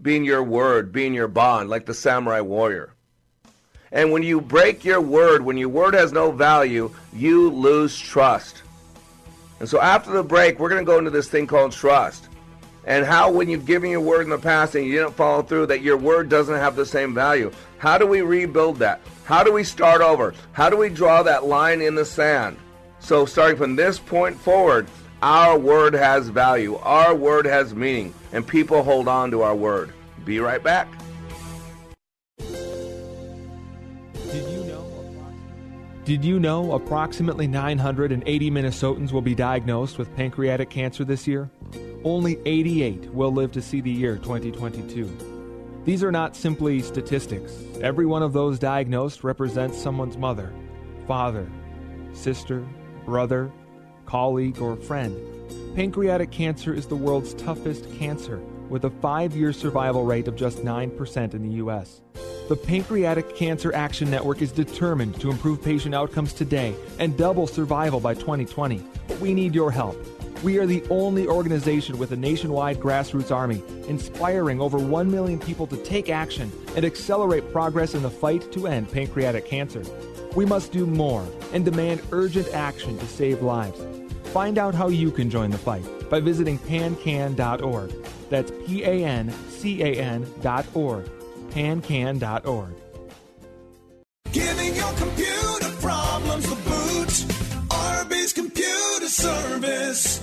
[SPEAKER 12] being your word, being your bond, like the samurai warrior? And when you break your word, when your word has no value, you lose trust. And so after the break, we're going to go into this thing called trust. And how, when you've given your word in the past and you didn't follow through, that your word doesn't have the same value. How do we rebuild that? How do we start over? How do we draw that line in the sand? So, starting from this point forward, our word has value, our word has meaning, and people hold on to our word. Be right back.
[SPEAKER 15] Did you know approximately 980 Minnesotans will be diagnosed with pancreatic cancer this year? Only 88 will live to see the year 2022. These are not simply statistics. Every one of those diagnosed represents someone's mother, father, sister, brother, colleague, or friend. Pancreatic cancer is the world's toughest cancer, with a five year survival rate of just 9% in the U.S. The Pancreatic Cancer Action Network is determined to improve patient outcomes today and double survival by 2020. But we need your help. We are the only organization with a nationwide grassroots army, inspiring over 1 million people to take action and accelerate progress in the fight to end pancreatic cancer. We must do more and demand urgent action to save lives. Find out how you can join the fight by visiting pancan.org. That's P A N C A N.org. Pancan.org.
[SPEAKER 20] Giving your computer problems the boot. RB's Computer Service.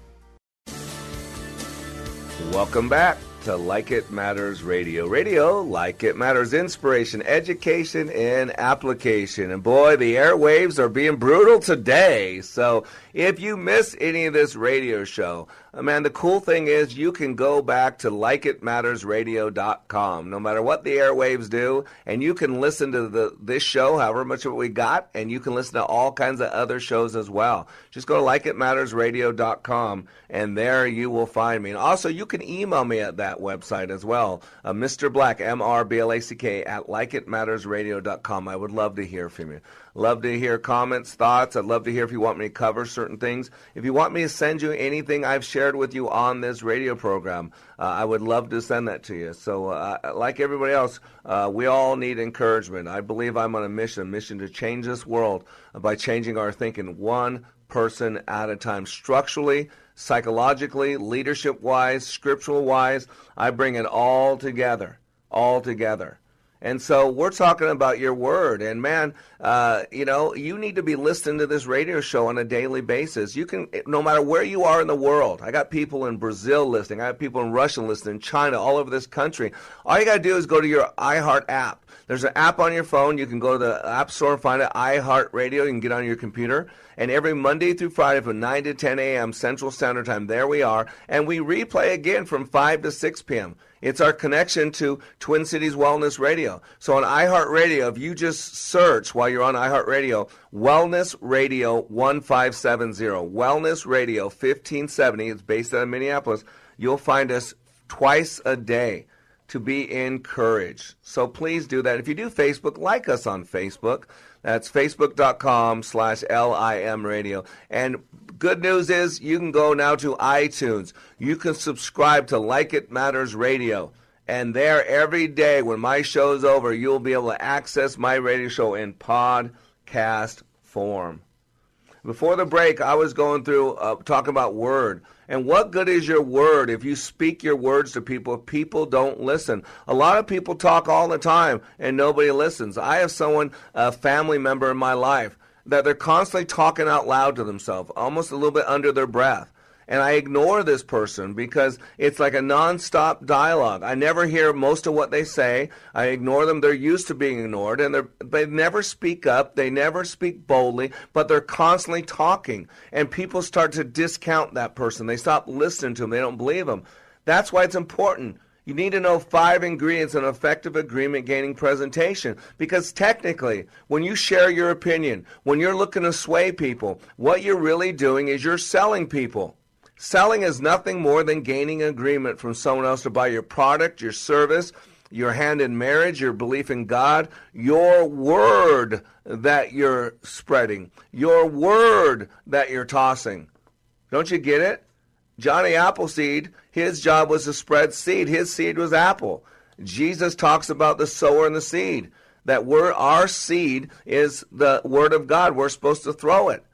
[SPEAKER 12] Welcome back to Like It Matters Radio. Radio, like it matters, inspiration, education, and application. And boy, the airwaves are being brutal today. So if you miss any of this radio show, uh, man, the cool thing is you can go back to likeitmattersradio.com, no matter what the airwaves do, and you can listen to the this show, however much of it we got, and you can listen to all kinds of other shows as well. Just go to likeitmattersradio.com, and there you will find me. And also, you can email me at that website as well. Uh, Mr. Black, M R B L A C K, at likeitmattersradio.com. I would love to hear from you. Love to hear comments, thoughts. I'd love to hear if you want me to cover certain things. If you want me to send you anything I've shared with you on this radio program, uh, I would love to send that to you. So, uh, like everybody else, uh, we all need encouragement. I believe I'm on a mission, a mission to change this world by changing our thinking one person at a time, structurally, psychologically, leadership wise, scriptural wise. I bring it all together, all together. And so we're talking about your word. And man, uh, you know, you need to be listening to this radio show on a daily basis. You can, no matter where you are in the world. I got people in Brazil listening. I have people in Russia listening, China, all over this country. All you got to do is go to your iHeart app. There's an app on your phone. You can go to the App Store and find it, iHeart Radio. You can get on your computer. And every Monday through Friday from 9 to 10 a.m. Central Standard Time, there we are. And we replay again from 5 to 6 p.m. It's our connection to Twin Cities Wellness Radio. So on iHeartRadio, if you just search while you're on iHeartRadio, Wellness Radio 1570, Wellness Radio 1570, it's based out of Minneapolis, you'll find us twice a day to be encouraged. So please do that. If you do Facebook, like us on Facebook. That's facebook.com slash LIM radio. And good news is you can go now to iTunes. You can subscribe to Like It Matters Radio. And there every day when my show's over, you'll be able to access my radio show in podcast form. Before the break, I was going through uh, talking about word. And what good is your word if you speak your words to people if people don't listen? A lot of people talk all the time and nobody listens. I have someone, a family member in my life, that they're constantly talking out loud to themselves, almost a little bit under their breath. And I ignore this person because it's like a nonstop dialogue. I never hear most of what they say. I ignore them. They're used to being ignored, and they never speak up. They never speak boldly, but they're constantly talking. And people start to discount that person. They stop listening to them. They don't believe them. That's why it's important. You need to know five ingredients in an effective agreement gaining presentation. Because technically, when you share your opinion, when you're looking to sway people, what you're really doing is you're selling people. Selling is nothing more than gaining agreement from someone else to buy your product, your service, your hand in marriage, your belief in God, your word that you're spreading, your word that you're tossing. Don't you get it? Johnny Appleseed, his job was to spread seed. His seed was apple. Jesus talks about the sower and the seed. That we're, our seed is the word of God. We're supposed to throw it.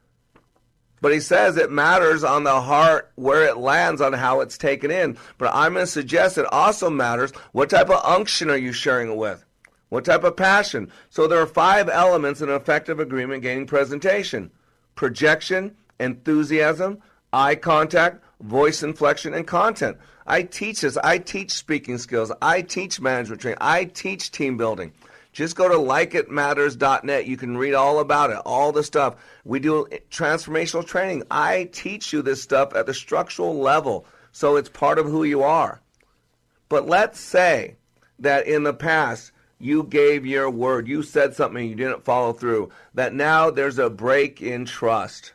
[SPEAKER 12] But he says it matters on the heart where it lands on how it's taken in. But I'm going to suggest it also matters what type of unction are you sharing it with? What type of passion? So there are five elements in an effective agreement gaining presentation projection, enthusiasm, eye contact, voice inflection, and content. I teach this. I teach speaking skills. I teach management training. I teach team building. Just go to likeitmatters.net. You can read all about it, all the stuff. We do transformational training. I teach you this stuff at the structural level, so it's part of who you are. But let's say that in the past you gave your word, you said something you didn't follow through, that now there's a break in trust.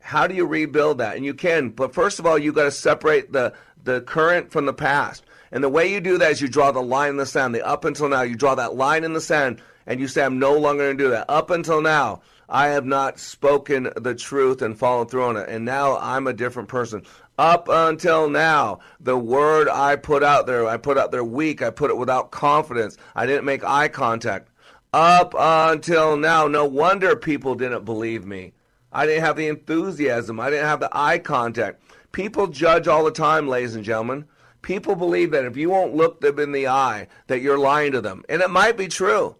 [SPEAKER 12] How do you rebuild that? And you can, but first of all, you got to separate the, the current from the past. And the way you do that is you draw the line in the sand. The up until now, you draw that line in the sand and you say, I'm no longer going to do that. Up until now, I have not spoken the truth and followed through on it. And now I'm a different person. Up until now, the word I put out there, I put out there weak. I put it without confidence. I didn't make eye contact. Up until now, no wonder people didn't believe me. I didn't have the enthusiasm. I didn't have the eye contact. People judge all the time, ladies and gentlemen. People believe that if you won't look them in the eye, that you're lying to them. And it might be true.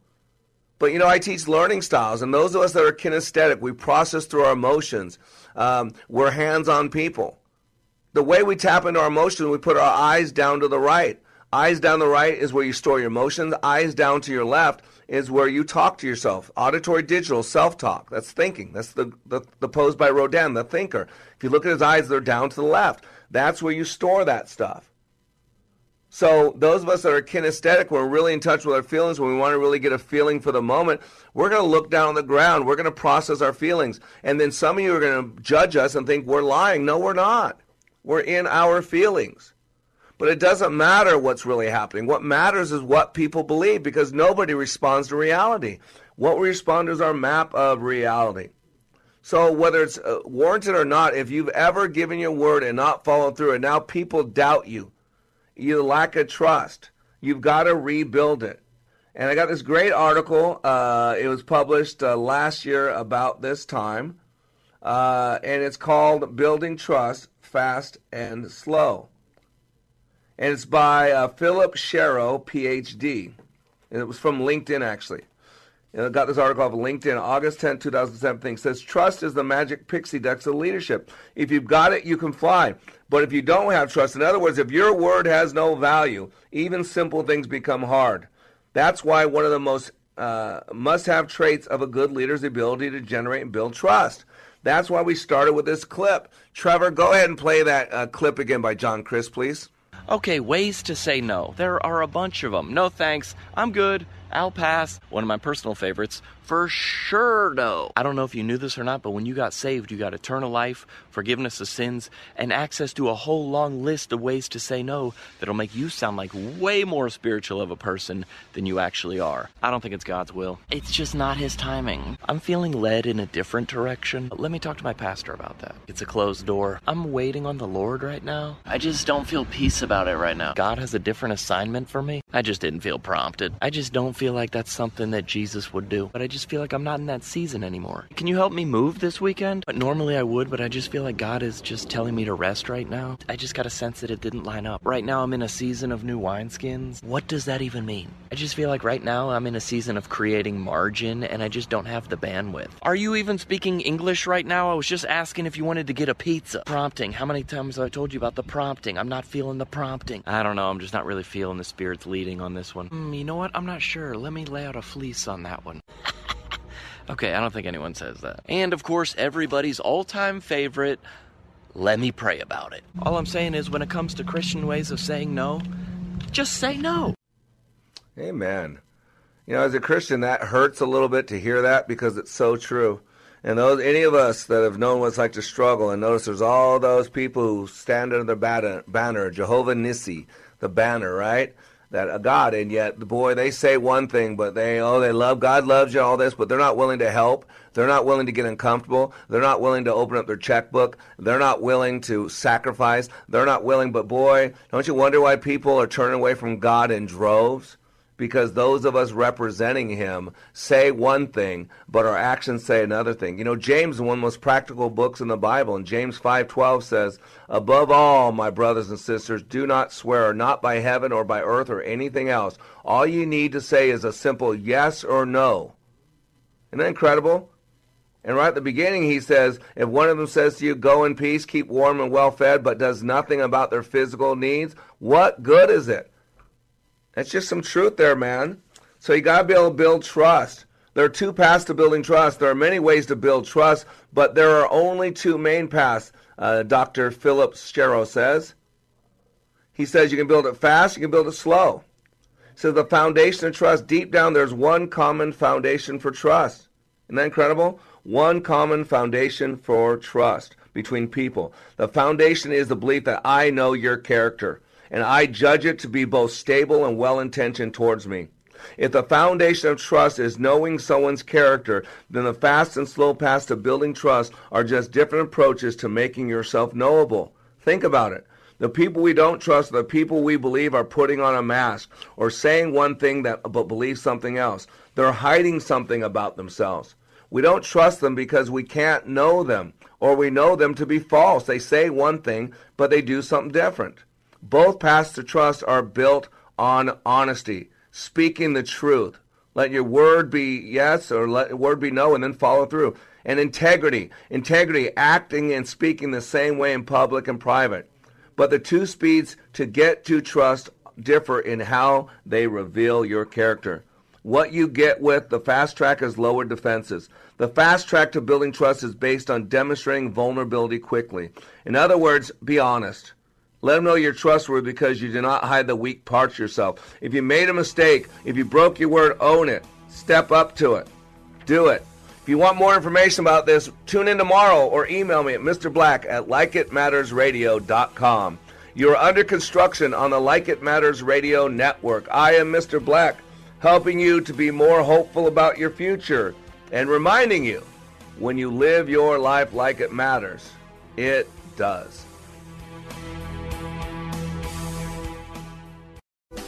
[SPEAKER 12] But you know, I teach learning styles, and those of us that are kinesthetic, we process through our emotions. Um, we're hands on people. The way we tap into our emotions, we put our eyes down to the right. Eyes down the right is where you store your emotions. Eyes down to your left is where you talk to yourself. Auditory digital, self talk. That's thinking. That's the, the, the pose by Rodin, the thinker. If you look at his eyes, they're down to the left. That's where you store that stuff. So those of us that are kinesthetic, we're really in touch with our feelings. When we want to really get a feeling for the moment, we're going to look down on the ground. We're going to process our feelings. And then some of you are going to judge us and think we're lying. No, we're not. We're in our feelings. But it doesn't matter what's really happening. What matters is what people believe because nobody responds to reality. What we respond to is our map of reality. So whether it's uh, warranted or not, if you've ever given your word and not followed through, and now people doubt you, you lack a trust, you've got to rebuild it. And I got this great article. Uh, it was published uh, last year about this time, uh, and it's called "Building Trust Fast and Slow." And it's by uh, Philip Sharrow, PhD. And it was from LinkedIn, actually. I got this article off of LinkedIn, August 10, 2007 It says, Trust is the magic pixie dust of leadership. If you've got it, you can fly. But if you don't have trust, in other words, if your word has no value, even simple things become hard. That's why one of the most uh, must have traits of a good leader is the ability to generate and build trust. That's why we started with this clip. Trevor, go ahead and play that uh, clip again by John Crist, please.
[SPEAKER 11] Okay, ways to say no. There are a bunch of them. No thanks. I'm good. I'll pass. One of my personal favorites. For sure, no. I don't know if you knew this or not, but when you got saved, you got eternal life, forgiveness of sins, and access to a whole long list of ways to say no that'll make you sound like way more spiritual of a person than you actually are. I don't think it's God's will. It's just not His timing. I'm feeling led in a different direction. Let me talk to my pastor about that. It's a closed door. I'm waiting on the Lord right now. I just don't feel peace about it right now. God has a different assignment for me. I just didn't feel prompted. I just don't feel like that's something that Jesus would do. But I just feel like I'm not in that season anymore. Can you help me move this weekend? But normally I would, but I just feel like God is just telling me to rest right now. I just got a sense that it didn't line up. Right now I'm in a season of new wineskins. What does that even mean? I just feel like right now I'm in a season of creating margin and I just don't have the bandwidth. Are you even speaking English right now? I was just asking if you wanted to get a pizza. Prompting. How many times have I told you about the prompting? I'm not feeling the prompting. I don't know. I'm just not really feeling the Spirit's leading on this one. Hmm, you know what? I'm not sure. Let me lay out a fleece on that one. Okay, I don't think anyone says that. And of course, everybody's all time favorite let me pray about it. All I'm saying is, when it comes to Christian ways of saying no, just say no.
[SPEAKER 12] Amen. You know, as a Christian, that hurts a little bit to hear that because it's so true. And those, any of us that have known what it's like to struggle, and notice there's all those people who stand under the banner, banner Jehovah Nissi, the banner, right? That a God, and yet, boy, they say one thing, but they, oh, they love, God loves you, all this, but they're not willing to help. They're not willing to get uncomfortable. They're not willing to open up their checkbook. They're not willing to sacrifice. They're not willing, but boy, don't you wonder why people are turning away from God in droves? Because those of us representing him say one thing but our actions say another thing. You know james is one of the most practical books in the bible and james 5.12 says above all my brothers and sisters do not swear not by heaven or by earth or anything else. All you need to say is a simple yes or no. Isn't that incredible? And right at the beginning, he says, if one of them says to you, go in peace, keep warm and well fed, but does nothing about their physical needs, what good is it? That's just some truth there, man. So you got to be able to build trust. There are two paths to building trust. There are many ways to build trust, but there are only two main paths, uh, Dr. Philip Sharrow says. He says you can build it fast, you can build it slow. So the foundation of trust, deep down, there's one common foundation for trust. Isn't that incredible? One common foundation for trust between people. The foundation is the belief that I know your character and I judge it to be both stable and well intentioned towards me. If the foundation of trust is knowing someone's character, then the fast and slow paths to building trust are just different approaches to making yourself knowable. Think about it. The people we don't trust are the people we believe are putting on a mask or saying one thing that but believe something else. They're hiding something about themselves. We don't trust them because we can't know them or we know them to be false. They say one thing, but they do something different. Both paths to trust are built on honesty, speaking the truth. Let your word be yes or let your word be no and then follow through. And integrity. Integrity, acting and speaking the same way in public and private. But the two speeds to get to trust differ in how they reveal your character. What you get with the fast track is lower defenses. The fast track to building trust is based on demonstrating vulnerability quickly. In other words, be honest. Let them know you're trustworthy because you do not hide the weak parts yourself. If you made a mistake, if you broke your word, own it. Step up to it. Do it. If you want more information about this, tune in tomorrow or email me at Mr. Black at likeitmattersradio.com. You're under construction on the Like It Matters radio network. I am Mr. Black, helping you to be more hopeful about your future and reminding you when you live your life like it matters, it does.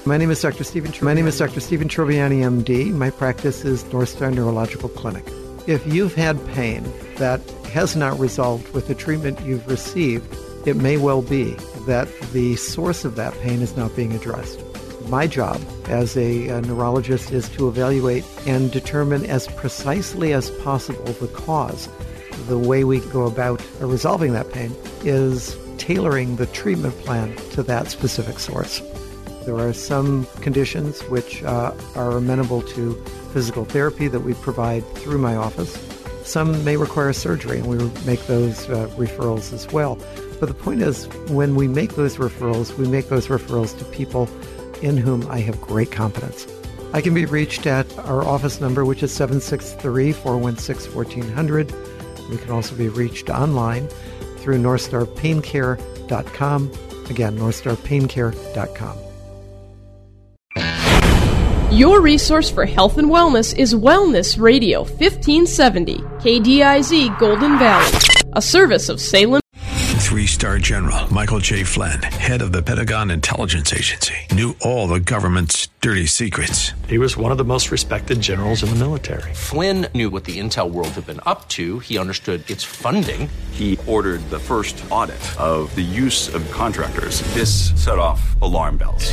[SPEAKER 21] My name is Dr. Stephen. My name is Dr. Stephen Troviani, MD. My practice is North Star Neurological Clinic. If you've had pain that has not resolved with the treatment you've received, it may well be that the source of that pain is not being addressed. My job as a, a neurologist is to evaluate and determine as precisely as possible the cause. The way we go about resolving that pain is tailoring the treatment plan to that specific source. There are some conditions which uh, are amenable to physical therapy that we provide through my office. Some may require surgery, and we make those uh, referrals as well. But the point is, when we make those referrals, we make those referrals to people in whom I have great confidence. I can be reached at our office number, which is 763 416 1400. We can also be reached online through NorthstarPainCare.com. Again, NorthstarPainCare.com.
[SPEAKER 22] Your resource for health and wellness is Wellness Radio 1570, KDIZ Golden Valley, a service of Salem.
[SPEAKER 23] Three star general Michael J. Flynn, head of the Pentagon Intelligence Agency, knew all the government's dirty secrets.
[SPEAKER 24] He was one of the most respected generals in the military.
[SPEAKER 25] Flynn knew what the intel world had been up to. He understood its funding.
[SPEAKER 26] He ordered the first audit of the use of contractors. This set off alarm bells.